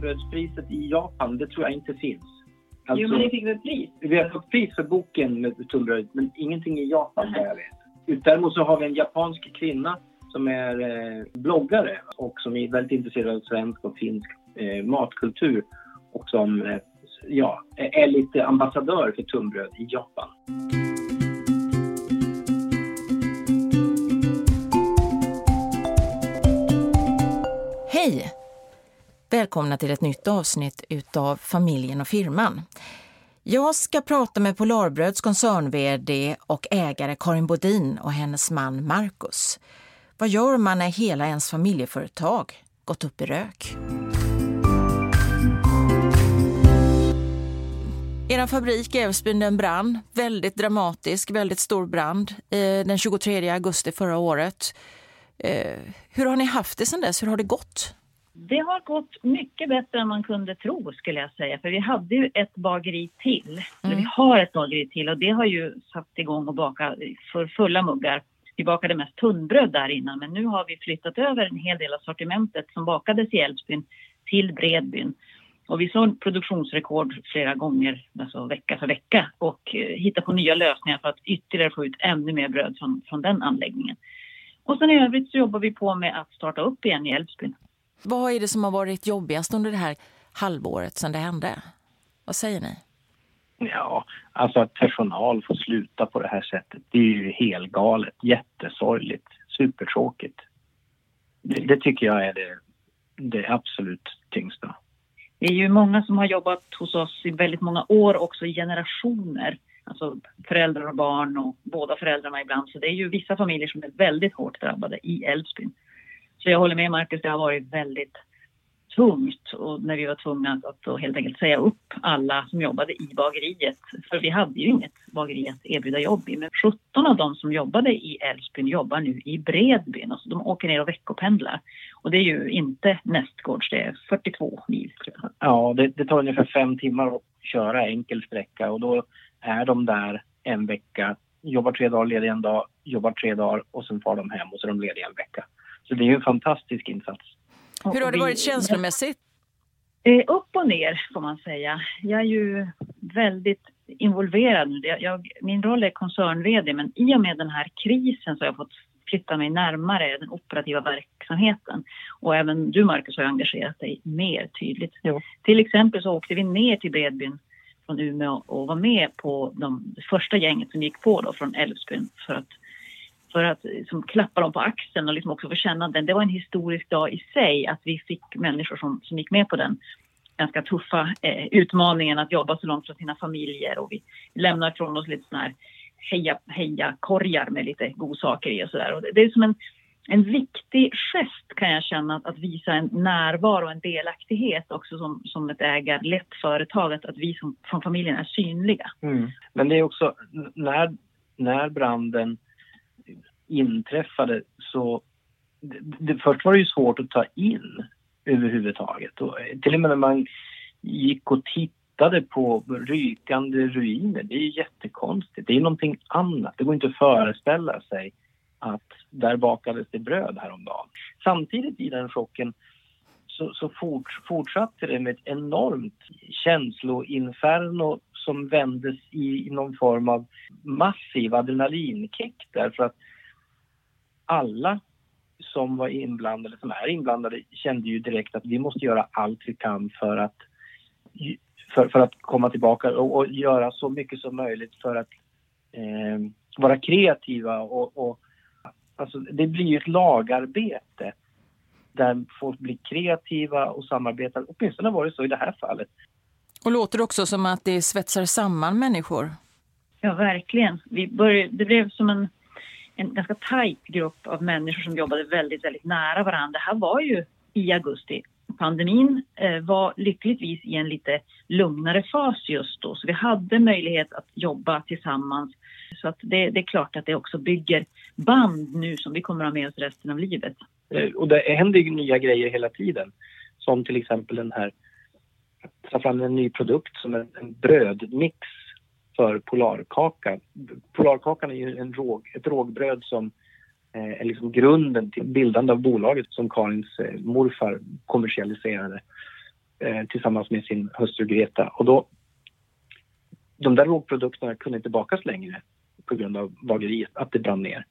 tunnbrödspriset i Japan, det tror jag inte finns. Alltså, jo, men ni fick väl pris? Vi har fått pris för boken med tunnbröd, men ingenting i Japan där jag vet. Däremot så har vi en japansk kvinna som är eh, bloggare och som är väldigt intresserad av svensk och finsk eh, matkultur och som eh, ja, är lite ambassadör för tunnbröd i Japan. Hej! Välkomna till ett nytt avsnitt utav Familjen och firman. Jag ska prata med Polarbröds koncern och ägare Karin Bodin och hennes man Marcus. Vad gör man när hela ens familjeföretag gått upp i rök? Er fabrik i Älvsbyn den brann, väldigt dramatisk, väldigt stor brand eh, den 23 augusti förra året. Eh, hur har ni haft det sedan dess? Hur har det gått? Det har gått mycket bättre än man kunde tro skulle jag säga. För vi hade ju ett bageri till. Mm. Vi har ett bageri till och det har ju satt igång och baka för fulla muggar. Vi bakade mest tunnbröd där innan men nu har vi flyttat över en hel del av sortimentet som bakades i Älvsbyn till Bredbyn. Och vi såg produktionsrekord flera gånger, alltså vecka för vecka och eh, hittade på nya lösningar för att ytterligare få ut ännu mer bröd från, från den anläggningen. Och sen i övrigt så jobbar vi på med att starta upp igen i Älvsbyn. Vad är det som har varit jobbigast under det här halvåret sedan det hände? Vad säger ni? Ja, alltså att personal får sluta på det här sättet, det är ju helgalet, jättesorgligt, supertråkigt. Det, det tycker jag är det, det absolut tyngsta. Det är ju många som har jobbat hos oss i väldigt många år, också i generationer. Alltså föräldrar och barn och båda föräldrarna ibland. Så det är ju vissa familjer som är väldigt hårt drabbade i Älvsbyn. Så jag håller med Marcus, det har varit väldigt tungt och när vi var tvungna att, helt enkelt säga upp alla som jobbade i bageriet. För vi hade ju inget bageri att erbjuda jobb i. Men 17 av dem som jobbade i Älvsbyn jobbar nu i Bredbyn. Alltså de åker ner och veckopendlar. Och det är ju inte nästgårds, det är 42 mil. Ja, det, det tar ungefär fem timmar att köra enkel sträcka och då är de där en vecka, jobbar tre dagar, lediga en dag, jobbar tre dagar och sen far de hem och så är de lediga en vecka. Så det är ju en fantastisk insats. Hur har det varit känslomässigt? Eh, upp och ner får man säga. Jag är ju väldigt involverad. Jag, min roll är koncern men i och med den här krisen så har jag fått flytta mig närmare den operativa verksamheten. Och även du Marcus har engagerat dig mer tydligt. Jo. Till exempel så åkte vi ner till Bredbyn från Umeå och var med på de första gänget som gick på då från Älvsbyn för att för att liksom, klappa dem på axeln och liksom också få känna den. Det var en historisk dag i sig att vi fick människor som, som gick med på den ganska tuffa eh, utmaningen att jobba så långt från sina familjer och vi lämnar ifrån oss lite sådana här heja, heja korgar med lite godsaker i och sådär. Det, det är som en, en viktig gest kan jag känna att, att visa en närvaro och en delaktighet också som, som ett ägarlett företag, att, att vi som, från familjen är synliga. Mm. Men det är också när, när branden inträffade så det, det, först var det ju svårt att ta in överhuvudtaget. Och eh, till och med när man gick och tittade på rykande ruiner, det är ju jättekonstigt. Det är någonting annat. Det går inte att föreställa sig att där bakades det bröd häromdagen. Samtidigt i den chocken så, så fort, fortsatte det med ett enormt känsloinferno som vändes i, i någon form av massiv adrenalinkick därför att alla som var inblandade, som är inblandade, kände ju direkt att vi måste göra allt vi kan för att, för, för att komma tillbaka och, och göra så mycket som möjligt för att eh, vara kreativa och, och alltså, det blir ju ett lagarbete där folk blir kreativa och samarbetar. Åtminstone var det så i det här fallet. Och låter också som att det svetsar samman människor. Ja, verkligen. Vi började, det blev som en en ganska tajt grupp av människor som jobbade väldigt, väldigt nära varandra. Det här var ju i augusti. Pandemin eh, var lyckligtvis i en lite lugnare fas just då, så vi hade möjlighet att jobba tillsammans. Så att det, det är klart att det också bygger band nu som vi kommer att ha med oss resten av livet. Eh, och det händer ju nya grejer hela tiden, som till exempel den här att ta fram en ny produkt som en, en brödmix för polarkaka. Polarkakan är ju en råg, ett rågbröd som eh, är liksom grunden till bildandet av bolaget som Karins eh, morfar kommersialiserade. Eh, tillsammans med sin hustru Greta. Och då, de där rågprodukterna kunde inte bakas längre på grund av bageriet, att det brann ner.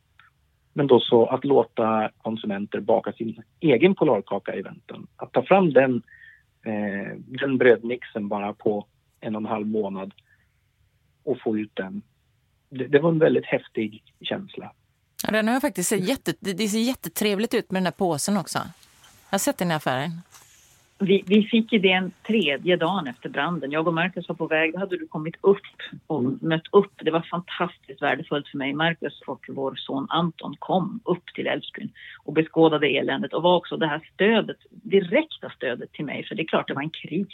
Men då så att låta konsumenter baka sin egen Polarkaka i väntan. Att ta fram den, eh, den brödmixen bara på en och en halv månad och få ut den. Det, det var en väldigt häftig känsla. Ja, den har faktiskt sett jätte, det ser jättetrevligt ut med den här påsen också. Jag har sett den i affären. Vi, vi fick idén tredje dagen efter branden. Jag och Marcus var på väg. Då hade du kommit upp och mm. mött upp. Det var fantastiskt värdefullt för mig. Marcus och vår son Anton kom upp till Älvsbyn och beskådade eländet och var också det här stödet, direkta stödet till mig. För det är klart det var en kris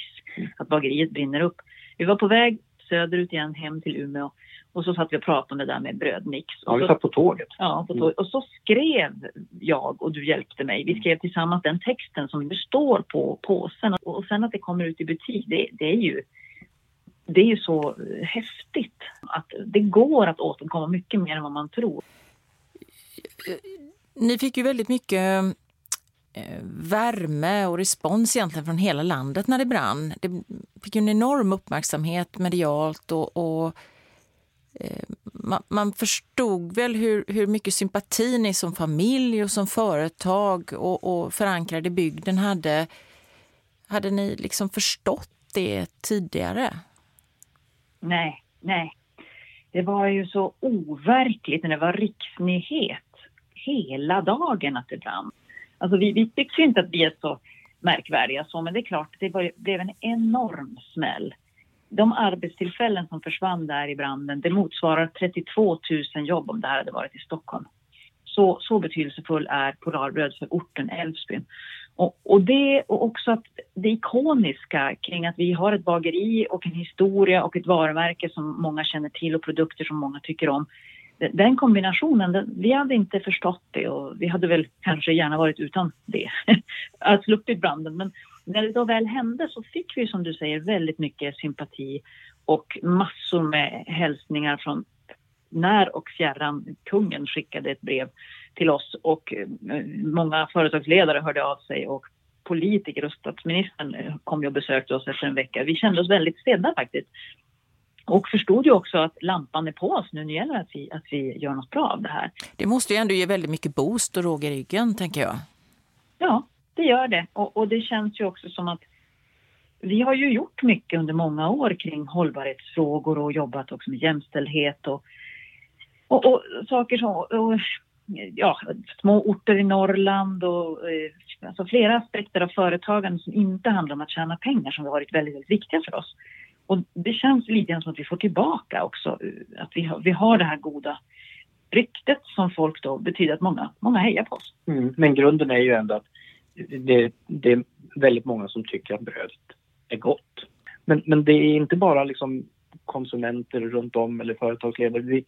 att bageriet brinner upp. Vi var på väg söderut igen hem till Umeå och så satt vi och pratade om det där med brödmix. Ja, vi satt på tåget. Ja, på tåget. Och så skrev jag och du hjälpte mig. Vi skrev tillsammans den texten som nu står på påsen. Och sen att det kommer ut i butik, det, det är ju det är ju så häftigt att det går att återkomma mycket mer än vad man tror. Ni fick ju väldigt mycket Eh, värme och respons egentligen från hela landet när det brann. Det fick ju en enorm uppmärksamhet medialt och, och Eh, man, man, förstod väl hur, hur mycket sympati ni som familj och som företag och, och förankrade i bygden hade. Hade ni liksom förstått det tidigare? Nej, nej. Det var ju så overkligt när det var riksnyhet hela dagen att det brann. Alltså vi, vi tycks ju inte att vi är så märkvärdiga så, men det är klart, det var, blev en enorm smäll de arbetstillfällen som försvann där i branden, det motsvarar 32 000 jobb om det här hade varit i Stockholm. Så, så betydelsefull är Polarbröd för orten Älvsbyn. Och, och, det och också att det ikoniska kring att vi har ett bageri och en historia och ett varumärke som många känner till och produkter som många tycker om. Den kombinationen, den, vi hade inte förstått det och vi hade väl kanske gärna varit utan det. att sluppit branden. Men när det då väl hände så fick vi som du säger väldigt mycket sympati och massor med hälsningar från när och fjärran. Kungen skickade ett brev till oss och eh, många företagsledare hörde av sig och politiker och statsministern eh, kom ju och besökte oss efter en vecka. Vi kände oss väldigt sedda faktiskt. Och förstod ju också att lampan är på oss nu. Nu gäller det att vi, att vi gör något bra av det här. Det måste ju ändå ge väldigt mycket boost och råg i ryggen, tänker jag. Ja, det gör det. Och, och, det känns ju också som att vi har ju gjort mycket under många år kring hållbarhetsfrågor och jobbat också med jämställdhet och, och, och saker som och, ja, små orter i Norrland och eh, alltså flera aspekter av företagande som inte handlar om att tjäna pengar som har varit väldigt, väldigt viktiga för oss. Och det känns lite grann som att vi får tillbaka också, att vi har, vi har det här goda ryktet som folk då betyder att många, många hejar på oss. Mm, men grunden är ju ändå att det, det, är väldigt många som tycker att brödet är gott. Men, men det är inte bara liksom konsumenter runt om eller företagsledare. Vi,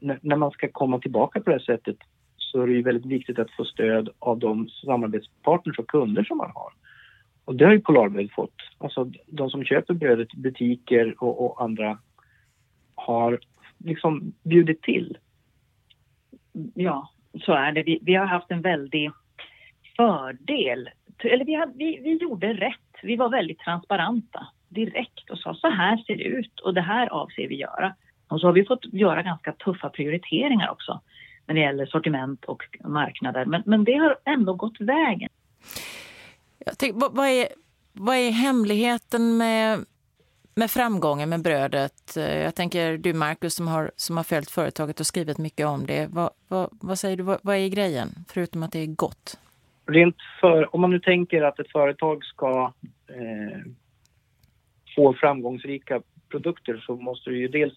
när man ska komma tillbaka på det här sättet så är det ju väldigt viktigt att få stöd av de samarbetspartners och kunder som man har. Och det har ju Polarbröd fått. Alltså de som köper brödet, i butiker och, och andra har liksom bjudit till. Ja, så är det. Vi, vi har haft en väldig fördel. Eller vi, hade, vi, vi gjorde rätt. Vi var väldigt transparenta direkt och sa så här ser det ut och det här avser vi göra. Och så har vi fått göra ganska tuffa prioriteringar också när det gäller sortiment och marknader. Men, men det har ändå gått vägen. Jag tänker, vad, är, vad är hemligheten med, med framgången med brödet? Eh, jag tänker du Marcus som har, som har följt företaget och skrivit mycket om det. Vad, vad, vad säger du, vad, vad är grejen? Förutom att det är gott rent för, om man nu tänker att ett företag ska eh, få framgångsrika produkter så måste det ju dels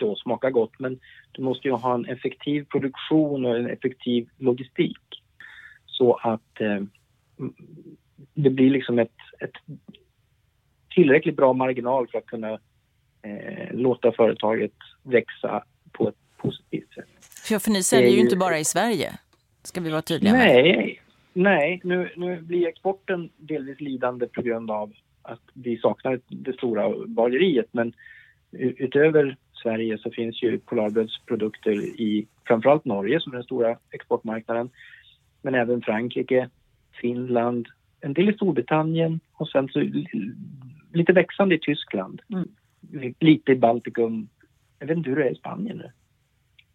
då smaka gott men du måste ju ha en effektiv produktion och en effektiv logistik så att eh, det blir liksom ett, ett, tillräckligt bra marginal för att kunna eh, låta företaget växa på ett positivt sätt. För, för ni säljer ju inte bara i Sverige, ska vi vara tydliga med. Nej, Nej, nu, nu blir exporten delvis lidande på grund av att vi saknar det stora bageriet. Men utöver Sverige så finns ju Polarbrödsprodukter i framförallt Norge som är den stora exportmarknaden. Men även Frankrike, Finland, en del i Storbritannien, och sen så lite växande i Tyskland. Mm. Lite i Baltikum. Jag vet inte hur det är i Spanien nu.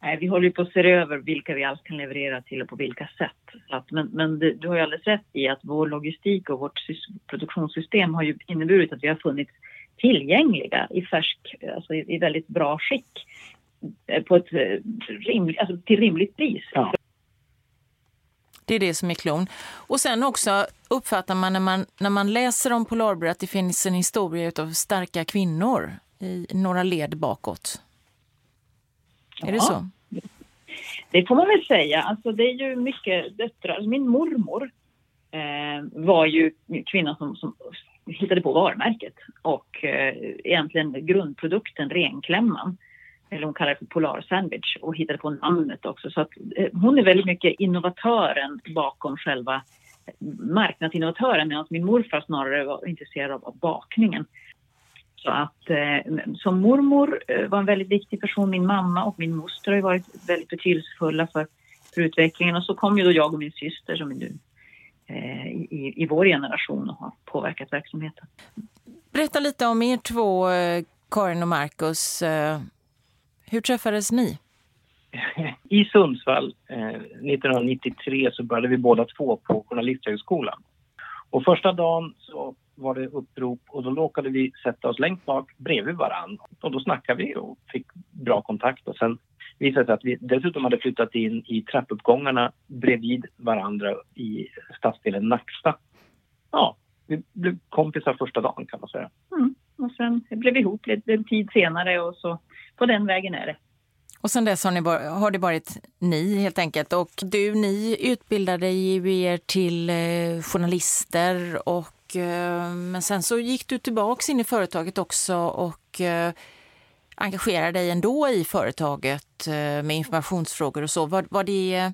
Nej, vi håller på att se över vilka vi alls kan leverera till och på vilka sätt. Att, men men det, du har ju alldeles rätt i att vår logistik och vårt produktionssystem har ju inneburit att vi har funnits tillgängliga i färsk, alltså i, i väldigt bra skick eh, på ett eh, rimligt, alltså till rimligt pris. Ja. Det är det som är klon. Och sen också uppfattar man när man, när man läser om Polarbröd att det finns en historia av starka kvinnor i några led bakåt. Är det så? Det får man väl säga. Alltså det är ju mycket döttrar. Alltså min mormor eh, var ju kvinnan som, som hittade på varumärket och eh, egentligen grundprodukten renklämman eller hon kallar det för Polar Sandwich och hittade på namnet också. Så att, eh, hon är väldigt mycket innovatören bakom själva marknadsinnovatören medan min morfar snarare var intresserad av, av bakningen. Så att eh, som mormor eh, var en väldigt viktig person. Min mamma och min moster har varit väldigt betydelsefulla för, för utvecklingen. Och så kom ju då jag och min syster som är nu eh, i, i vår generation och har påverkat verksamheten. Berätta lite om er två, eh, Karin och Marcus. Eh, hur träffades ni? I Sundsvall eh, 1993 så började vi båda två på Journalisthögskolan. Och första dagen så var det upprop och då råkade vi sätta oss längst bak bredvid varann. Och då snackade vi och fick bra kontakt. Och sen visade det sig att vi dessutom hade flyttat in i trappuppgångarna bredvid varandra i stadsdelen Nacksta. Ja, vi blev kompisar första dagen kan man säga. Mm. Och sen blev vi ihop lite tid senare och så på den vägen är det. Och sen dess har, ni, har det varit ni helt enkelt. Och du, ni utbildade ju er till eh, journalister och eh, men sen så gick du tillbaks in i företaget också och eh, engagerade dig ändå i företaget med informationsfrågor och så. Var, var det,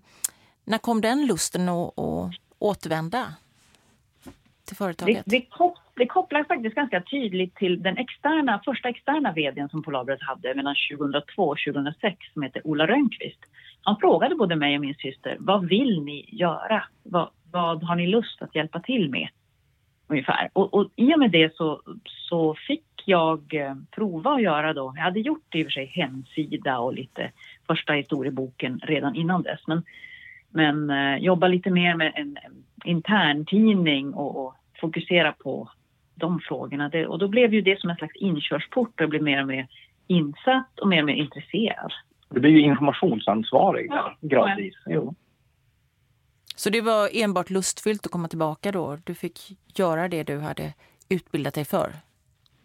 när kom den lusten att, att återvända till företaget? Det, det, det kopplar faktiskt ganska tydligt till den externa, första externa vdn som Polarbröd hade mellan 2002 och 2006 som heter Ola Rönnqvist. Han frågade både mig och min syster, vad vill ni göra? Vad, vad har ni lust att hjälpa till med? Ungefär. Och, och i och med det så, så fick jag eh, prova att göra då, jag hade gjort i och för sig hemsida och lite första historieboken redan innan dess, men, men eh, jobba lite mer med en, en intern tidning och, och fokusera på de frågorna. Det, och då blev ju det som en slags inkörsport och jag blev mer och mer insatt och mer och mer intresserad. Du blev ju informationsansvarig ja, gradvis. Jo. Så det var enbart lustfyllt att komma tillbaka då? Du fick göra det du hade utbildat dig för?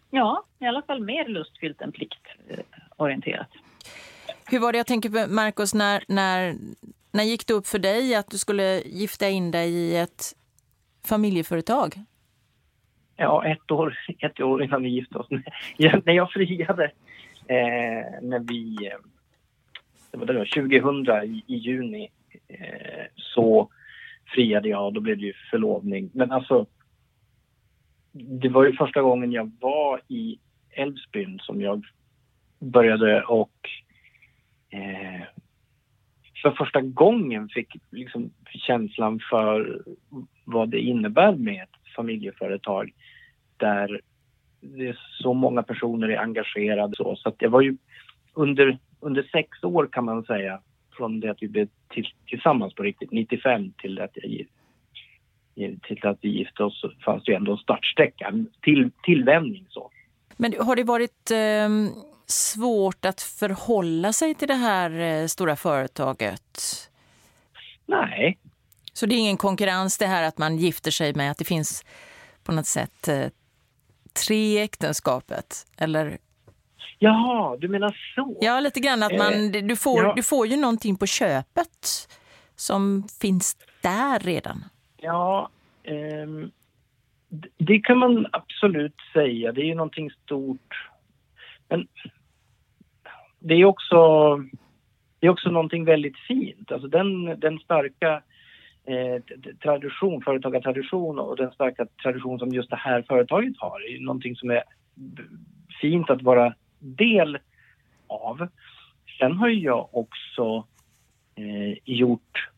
Ja, i alla fall mer lustfyllt än pliktorienterat. Hur var det, jag tänker på Marcus, när, när, när gick det upp för dig att du skulle gifta in dig i ett familjeföretag? Ja, ett år, ett år innan vi gifte oss. när jag friade, eh, när vi, eh, det var det då, 2000 i, i juni, eh, så friade jag och då blev det ju förlovning. Men alltså, det var ju första gången jag var i Älvsbyn som jag började och eh, för första gången fick liksom känslan för vad det innebär med ett familjeföretag där det är så många personer är engagerade. Så, så det var ju under, under sex år kan man säga från det att vi blev till, tillsammans på riktigt, 95 till att, jag, till att vi gifte oss fanns det ju ändå en startsträcka, till, tillvänjning så. Men har det varit eh, svårt att förhålla sig till det här eh, stora företaget? Nej, så det är ingen konkurrens det här att man gifter sig med, att det finns på något sätt eh, tre äktenskapet? Eller? Jaha, du menar så? Ja, lite grann att man, eh, du, får, ja. du får ju någonting på köpet som finns där redan. Ja, eh, det kan man absolut säga. Det är ju någonting stort. Men det är också, det är också någonting väldigt fint. Alltså den, den starka eh, tradition, företagartradition och den starka tradition som just det här företaget har är ju någonting som är fint att vara del av. Sen har jag också eh, gjort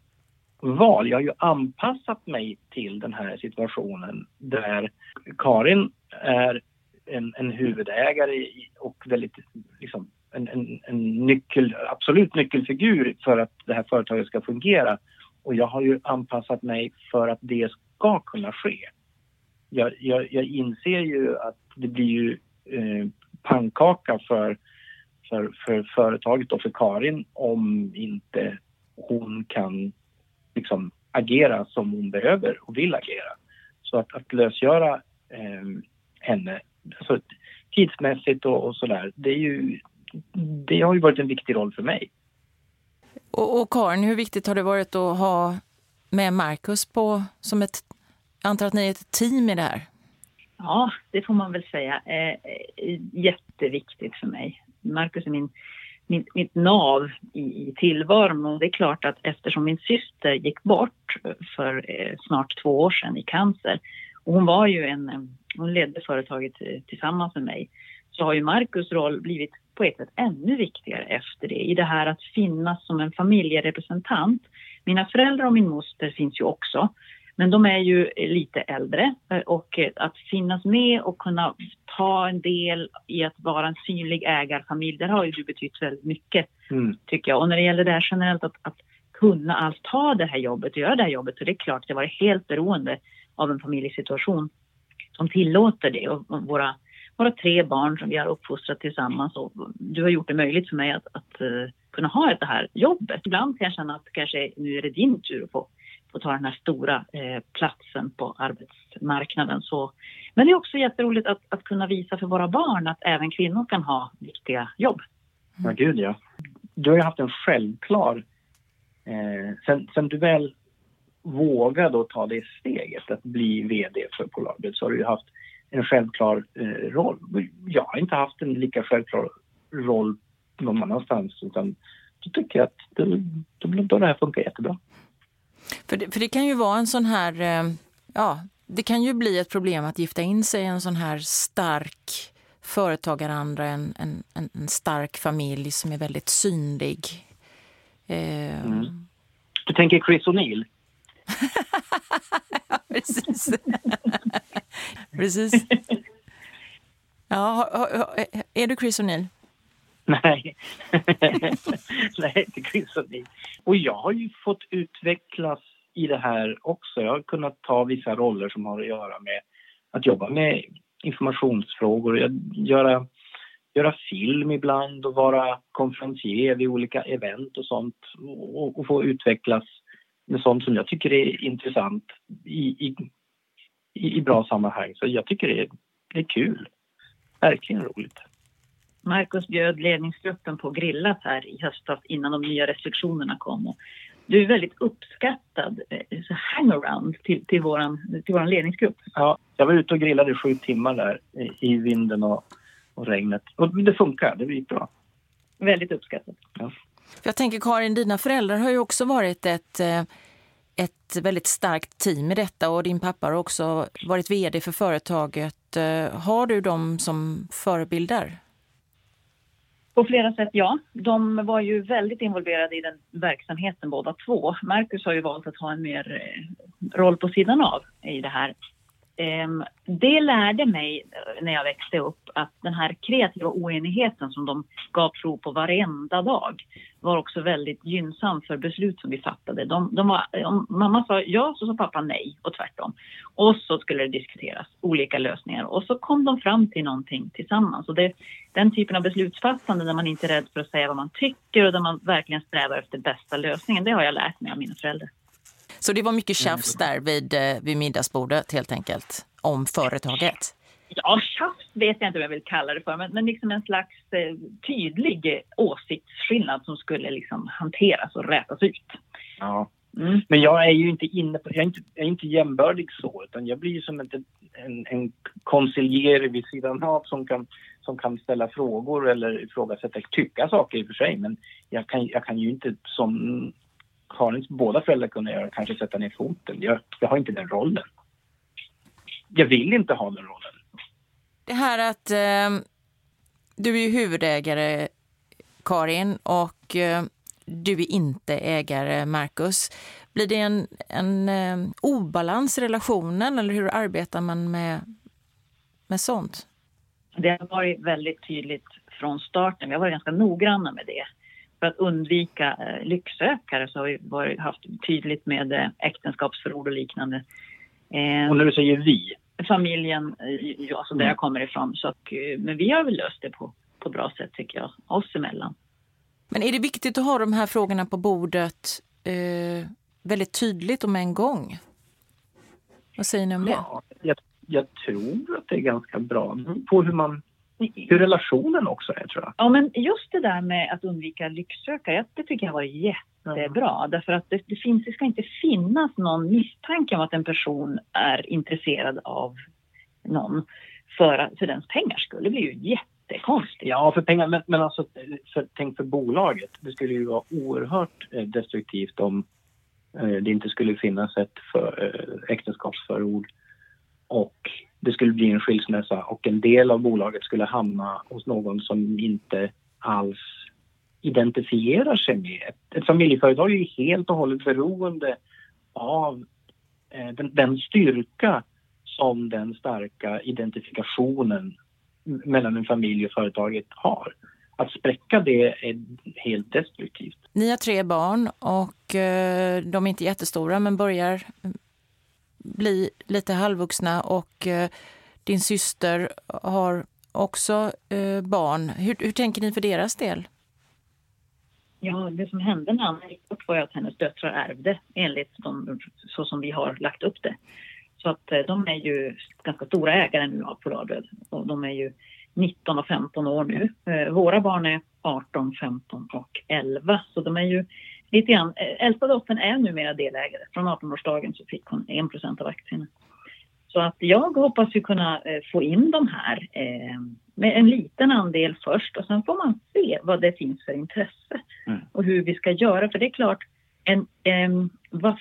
val. Jag har ju anpassat mig till den här situationen där Karin är en, en huvudägare och väldigt liksom, en, en, en nyckel, absolut nyckelfigur för att det här företaget ska fungera. Och jag har ju anpassat mig för att det ska kunna ske. Jag, jag, jag inser ju att det blir ju eh, pannkaka för, för, för företaget och för Karin om inte hon kan liksom agera som hon behöver och vill agera. Så att, att lösgöra eh, henne alltså, tidsmässigt och, och sådär, det, är ju, det har ju varit en viktig roll för mig. Och, och Karin, hur viktigt har det varit att ha med Marcus på som ett, jag antar att ni är ett team i det här? Ja, det får man väl säga. Eh, eh, jätteviktigt för mig. Marcus är min, min, mitt nav i, i tillvaron och det är klart att eftersom min syster gick bort för eh, snart två år sedan i cancer och hon var ju en, eh, hon ledde företaget eh, tillsammans med mig, så har ju Marcus roll blivit på ett sätt ännu viktigare efter det i det här att finnas som en familjerepresentant. Mina föräldrar och min moster finns ju också, men de är ju lite äldre och att finnas med och kunna ta en del i att vara en synlig ägarfamilj, där har ju betytt väldigt mycket mm. tycker jag. Och när det gäller det här generellt att, att kunna alls ta det här jobbet och göra det här jobbet, så det är klart jag varit helt beroende av en familjesituation som tillåter det. Och våra, våra tre barn som vi har uppfostrat tillsammans och du har gjort det möjligt för mig att, att uh, kunna ha det här jobbet. Ibland kan jag känna att kanske nu är det din tur att få få ta den här stora eh, platsen på arbetsmarknaden. Så, men det är också jätteroligt att, att kunna visa för våra barn att även kvinnor kan ha viktiga jobb. Ja, gud ja. Du har ju haft en självklar... Eh, sen, sen du väl vågade ta det steget att bli VD för Polarbröd så har du ju haft en självklar eh, roll. Jag har inte haft en lika självklar roll någon annanstans utan då tycker jag att då, då, då det här funkar jättebra. För det, för det kan ju vara en sån här, eh, ja, det kan ju bli ett problem att gifta in sig i en sån här stark företagarandra, en, en, en stark familj som är väldigt synlig. Eh... Mm. Du tänker Chris O'Neill? ja, precis. precis. Ja, är du Chris O'Neill? Nej, nej inte Chris O'Neill. Och jag har ju fått utvecklas i det här också. Jag har kunnat ta vissa roller som har att göra med att jobba med informationsfrågor, göra, göra film ibland och vara konferencier vid olika event och sånt och, och få utvecklas med sånt som jag tycker är intressant i, i, i bra sammanhang. Så jag tycker det är, det är kul. Verkligen roligt. Marcus bjöd ledningsgruppen på grillat här i höstas innan de nya restriktionerna kom. Och du är väldigt uppskattad eh, hangaround till, till, våran, till våran ledningsgrupp. Ja, jag var ute och grillade sju timmar där i, vinden och, och regnet. Och det funkar, det gick bra. Väldigt uppskattat. Ja. Jag tänker Karin, dina föräldrar har ju också varit ett, eh, ett väldigt starkt team i detta och din pappa har också varit vd för företaget. Eh, har du dem som förebilder? På flera sätt, ja. De var ju väldigt involverade i den verksamheten båda två. Marcus har ju valt att ha en mer eh, roll på sidan av i det här. Ehm, det lärde mig när jag växte upp att den här kreativa oenigheten som de gav prov på varenda dag var också väldigt gynnsam för beslut som vi fattade. De, de var, om mamma sa ja så sa pappa nej och tvärtom. Och så skulle det diskuteras olika lösningar och så kom de fram till någonting tillsammans. Och det, den typen av beslutsfattande där man inte är rädd för att säga vad man tycker och där man verkligen strävar efter bästa lösningen, det har jag lärt mig av mina föräldrar. Så det var mycket tjafs där vid, eh, vid middagsbordet helt enkelt om företaget? Ja, tjafs vet jag inte vad jag vill kalla det för, men, men liksom en slags eh, tydlig åsiktsskillnad som skulle liksom hanteras och rätas ut. Ja. Mm. Men jag är ju inte inne på, jag är inte, jag är inte jämbördig så, utan jag blir ju som en, en, en konsiljer vid sidan av som kan, som kan ställa frågor eller ifrågasätta, tycka saker i och för sig, men jag kan, jag kan ju inte som Karins båda föräldrar kunna göra, kanske sätta ner foten. Jag, jag har inte den rollen. Jag vill inte ha den rollen. Det här att eh, du är huvudägare, Karin, och eh, du är inte ägare, Marcus. Blir det en, en eh, obalans i relationen eller hur arbetar man med, med sånt? Det har varit väldigt tydligt från starten. Vi har varit ganska noggranna med det. För att undvika eh, lycksökare så har vi varit, haft tydligt med eh, äktenskapsförord och liknande. Eh, och när du säger vi? Familjen, eh, alltså där mm. jag kommer ifrån. Så eh, men vi har väl löst det på, på bra sätt tycker jag, oss emellan. Men är det viktigt att ha de här frågorna på bordet eh, väldigt tydligt och med en gång? Vad säger ni om det? Ja, jag, jag tror att det är ganska bra på hur man hur relationen också är tror jag. Ja men just det där med att undvika lycksökare, det tycker jag var jättebra. Mm. Därför att det, det, finns, det ska inte finnas någon misstanke om att en person är intresserad av någon för, för dens pengars skull. Det blir ju jättekonstigt. Ja, för pengar, men, men alltså för, tänk för bolaget. Det skulle ju vara oerhört eh, destruktivt om eh, det inte skulle finnas ett för, eh, äktenskapsförord och det skulle bli en skilsmässa och en del av bolaget skulle hamna hos någon som inte alls identifierar sig med. Ett, familjeföretag är ju helt och hållet beroende av eh, den, den, styrka som den starka identifikationen mellan en familj och företaget har. Att spräcka det är helt destruktivt. Ni har tre barn och eh, de är inte jättestora men börjar bli lite halvvuxna och eh, din syster har också eh, barn. Hur, hur tänker ni för deras del? Ja, det som hände när Anna gick bort var att hennes döttrar ärvde enligt de, så som vi har lagt upp det. Så att eh, de är ju ganska stora ägare nu av Polarbröd och de är ju 19 och 15 år nu. Eh, våra barn är 18, 15 och 11 så de är ju lite grann. Eh, äldsta dottern är numera delägare. Från 18-årsdagen så fick hon 1 av aktierna. Så att jag hoppas ju kunna eh, få in de här eh, med en liten andel först och sen får man se vad det finns för intresse mm. och hur vi ska göra. För det är klart, en, en,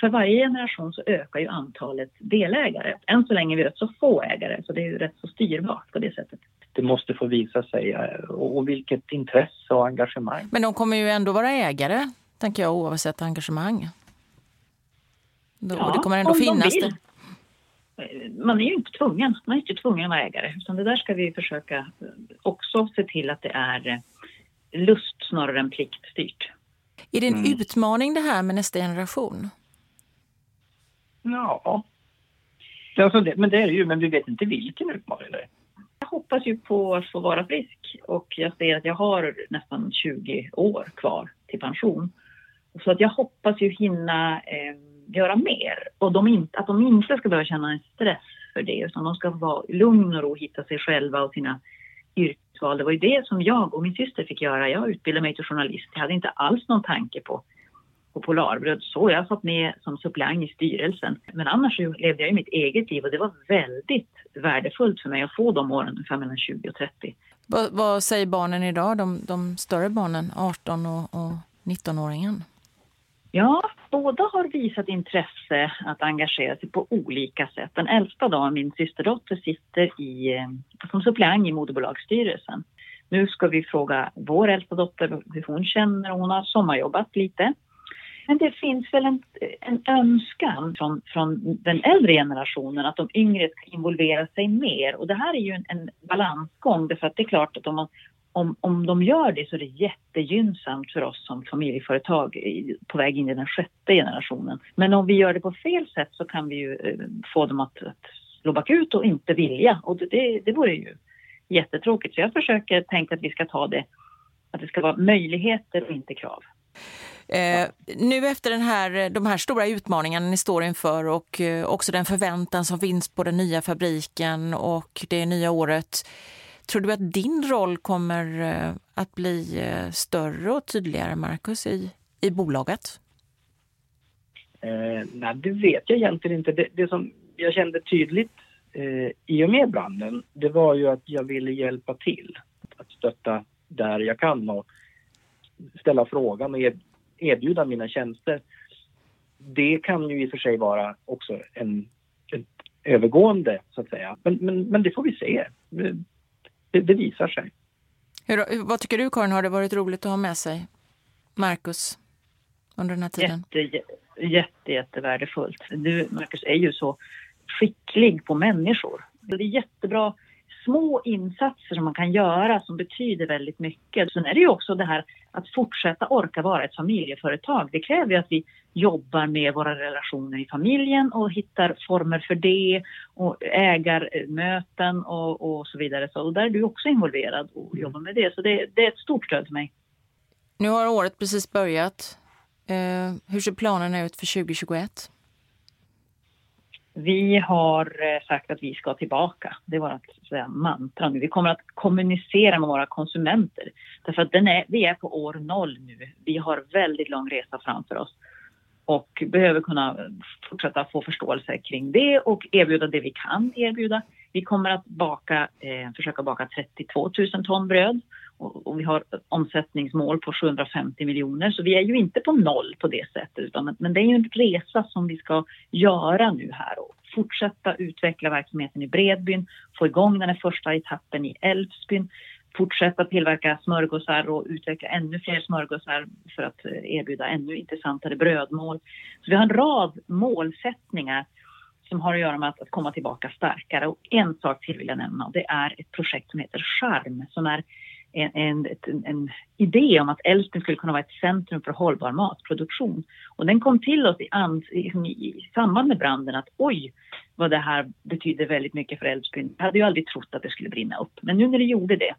för varje generation så ökar ju antalet delägare. Än så länge är vi rätt så få ägare så det är ju rätt så styrbart på det sättet. Det måste få visa sig och vilket intresse och engagemang. Men de kommer ju ändå vara ägare tänker jag, oavsett engagemang. Då, ja, det kommer ändå finnas de det. Man är ju inte tvungen, man är inte tvungen att vara ägare. Utan det där ska vi försöka också se till att det är lust snarare än pliktstyrt. Är det en mm. utmaning det här med nästa generation? Ja, alltså det, men det är det ju, men vi vet inte vilken utmaning det är. Jag hoppas ju på att få vara frisk och jag ser att jag har nästan 20 år kvar till pension. Så att jag hoppas ju hinna eh, göra mer och de in, att de inte ska behöva känna en stress för det utan de ska vara lugn och ro, hitta sig själva och sina yrkesval. Det var ju det som jag och min syster fick göra. Jag utbildade mig till journalist. Jag hade inte alls någon tanke på, på Polarbröd så. Jag satt med som suppleant i styrelsen. Men annars så levde jag ju mitt eget liv och det var väldigt värdefullt för mig att få de åren, ungefär mellan 20 och 30. Vad, vad säger barnen idag, de, de större barnen, 18 och, och 19-åringen? Ja, båda har visat intresse att engagera sig på olika sätt. Den äldsta då, min systerdotter, sitter i, eh, som suppleant i moderbolagsstyrelsen. Nu ska vi fråga vår äldsta dotter hur hon känner. Hon har sommarjobbat lite. Men det finns väl en, en önskan från, från den äldre generationen att de yngre ska involvera sig mer. Och det här är ju en, en balansgång, därför att det är klart att om man om, om de gör det så är det jättegynnsamt för oss som familjeföretag på väg in i den sjätte generationen. Men om vi gör det på fel sätt så kan vi ju eh, få dem att, att slå bakut och inte vilja och det, det, det vore ju jättetråkigt. Så jag försöker tänka att vi ska ta det, att det ska vara möjligheter och inte krav. Eh, nu efter den här, de här stora utmaningarna ni står inför och eh, också den förväntan som finns på den nya fabriken och det nya året. Tror du att din roll kommer eh, att bli eh, större och tydligare, Marcus, i, i bolaget? Eh, nej, det vet jag egentligen inte. Det, det som jag kände tydligt eh, i och med branden, det var ju att jag ville hjälpa till. Att stötta där jag kan och ställa frågan och erbjuda mina tjänster. Det kan ju i och för sig vara också en, ett övergående, så att säga. Men, men, men det får vi se det, det visar sig. Hur, vad tycker du Karin, har det varit roligt att ha med sig Marcus under den här tiden? Jätte, jätte, jättevärdefullt. Du, Marcus, är ju så skicklig på människor. Det är jättebra små insatser som man kan göra som betyder väldigt mycket. Sen är det ju också det här att fortsätta orka vara ett familjeföretag. Det kräver ju att vi jobbar med våra relationer i familjen och hittar former för det och ägarmöten och, och så vidare. Så, där är du också involverad och mm. jobbar med det. Så det, det är ett stort stöd för mig. Nu har året precis börjat. Eh, hur ser planerna ut för 2021? Vi har eh, sagt att vi ska tillbaka. Det är vårt mantra nu. Vi kommer att kommunicera med våra konsumenter. Därför att den är, vi är på år noll nu. Vi har väldigt lång resa framför oss och behöver kunna fortsätta få förståelse kring det och erbjuda det vi kan erbjuda. Vi kommer att baka, eh, försöka baka 32 000 ton bröd och, och, vi har omsättningsmål på 750 miljoner så vi är ju inte på noll på det sättet utan, men det är ju en resa som vi ska göra nu här och fortsätta utveckla verksamheten i Bredbyn, få igång den här första etappen i Älvsbyn, fortsätta tillverka smörgåsar och utveckla ännu fler smörgåsar för att eh, erbjuda ännu intressantare brödmål. Så vi har en rad målsättningar som har att göra med att, komma tillbaka starkare. Och en sak till vill jag nämna och det är ett projekt som heter Charm som är en, en, en, en idé om att Älvsbyn skulle kunna vara ett centrum för hållbar matproduktion. Och den kom till oss i, i, i samband med branden att oj, vad det här betyder väldigt mycket för Älvsbyn. Jag hade ju aldrig trott att det skulle brinna upp, men nu när det gjorde det,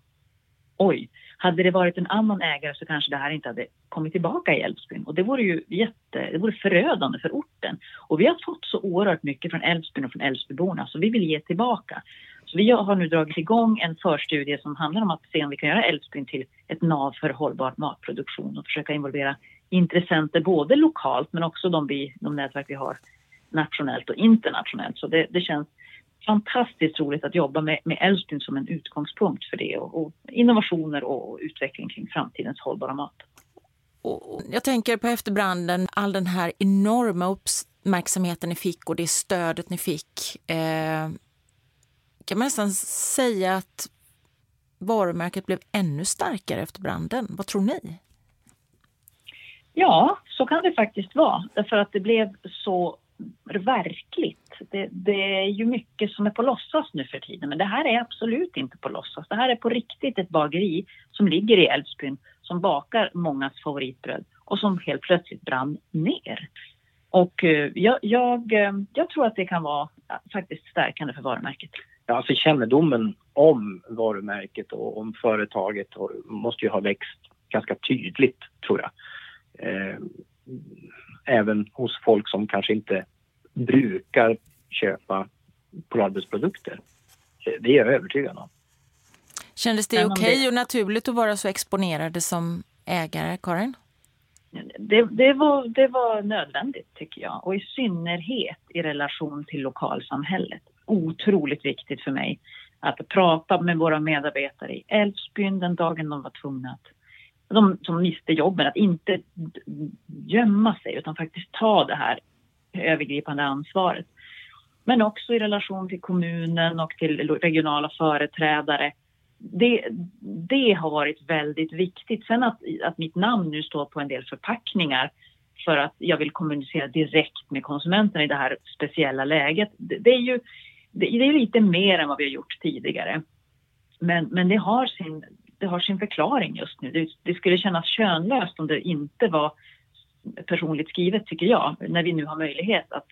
oj, hade det varit en annan ägare så kanske det här inte hade kommit tillbaka i Älvsbyn. Och det vore ju jätte, det vore förödande för orten. Och vi har fått så oerhört mycket från Älvsbyn och från Älvsbyborna så vi vill ge tillbaka. Så vi har nu dragit igång en förstudie som handlar om att se om vi kan göra Älvsbyn till ett nav för hållbar matproduktion och försöka involvera intressenter både lokalt men också de, vi, de nätverk vi har nationellt och internationellt. Så det, det känns fantastiskt roligt att jobba med, med Älvsbyn som en utgångspunkt för det och, och innovationer och utveckling kring framtidens hållbara mat. Och jag tänker på efterbranden, all den här enorma uppmärksamheten ni fick och det stödet ni fick. Eh, kan man nästan säga att varumärket blev ännu starkare efter branden. Vad tror ni? Ja, så kan det faktiskt vara. Därför att det blev så verkligt. Det, det, är ju mycket som är på låtsas nu för tiden, men det här är absolut inte på låtsas. Det här är på riktigt ett bageri som ligger i Älvsbyn som bakar mångas favoritbröd och som helt plötsligt brann ner. Och eh, jag, jag, eh, jag tror att det kan vara faktiskt stärkande för varumärket. Ja, alltså kännedomen om varumärket och om företaget måste ju ha växt ganska tydligt, tror jag. Eh, även hos folk som kanske inte brukar köpa Polarbrödsprodukter. Det är jag övertygad om. Kändes det okej okay och naturligt att vara så exponerade som ägare, Karin? Det, det, var, det var nödvändigt tycker jag och i synnerhet i relation till lokalsamhället. Otroligt viktigt för mig att prata med våra medarbetare i Älvsbyn den dagen de var tvungna att de som miste jobben, att inte gömma sig utan faktiskt ta det här övergripande ansvaret. Men också i relation till kommunen och till regionala företrädare. Det, det har varit väldigt viktigt. Sen att, att mitt namn nu står på en del förpackningar för att jag vill kommunicera direkt med konsumenterna i det här speciella läget. Det, det är ju det, det, är lite mer än vad vi har gjort tidigare. Men, men det, har sin, det har sin förklaring just nu. Det, det skulle kännas könlöst om det inte var personligt skrivet tycker jag. När vi nu har möjlighet att,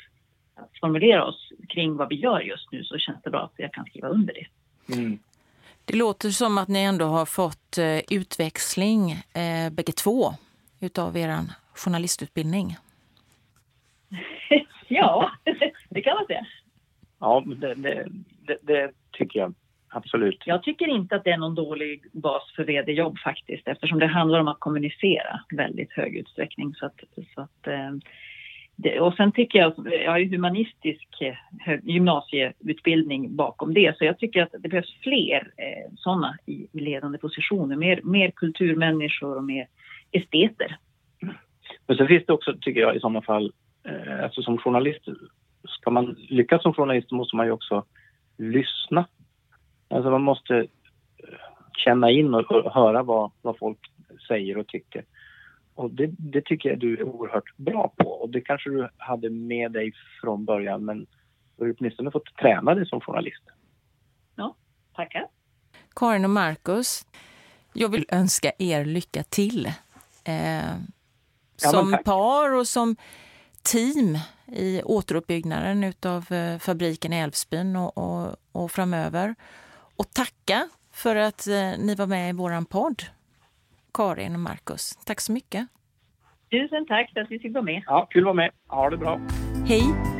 att formulera oss kring vad vi gör just nu så känns det bra att jag kan skriva under det. Mm. Det låter som att ni ändå har fått eh, utväxling eh, bägge två utav er journalistutbildning. ja, det kan man säga. Ja, det, det, det, det tycker jag absolut. Jag tycker inte att det är någon dålig bas för vd-jobb faktiskt eftersom det handlar om att kommunicera väldigt hög utsträckning. Så att, så att, eh, det, och sen tycker jag, jag har ju humanistisk eh, gymnasieutbildning bakom det så jag tycker att det behövs fler eh, sådana i, i ledande positioner. Mer, mer kulturmänniskor och mer esteter. Men sen finns det också, tycker jag, i sådana fall, eh, alltså som journalist, ska man lyckas som journalist måste man ju också lyssna Alltså man måste eh, känna in och höra vad, vad folk säger och tycker. Och det, det, tycker jag du är oerhört bra på och det kanske du hade med dig från början men du har åtminstone fått träna dig som journalist. Ja, tackar. Karin och Marcus, jag vill önska er lycka till. Eh, som ja, par och som team i återuppbyggnaden av eh, fabriken i Älvsbyn och, och, och, framöver. Och tacka för att eh, ni var med i vår podd, Karin och Marcus. Tack så mycket. Tusen tack för att vi fick vara med. Ja, kul att vara med. Ha det bra. Hej.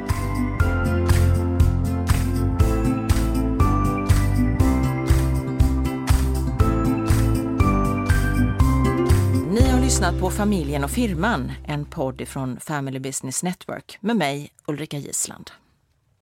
Lyssnat på Familjen och firman, en podd från Family Business Network med mig, Ulrika Gisland.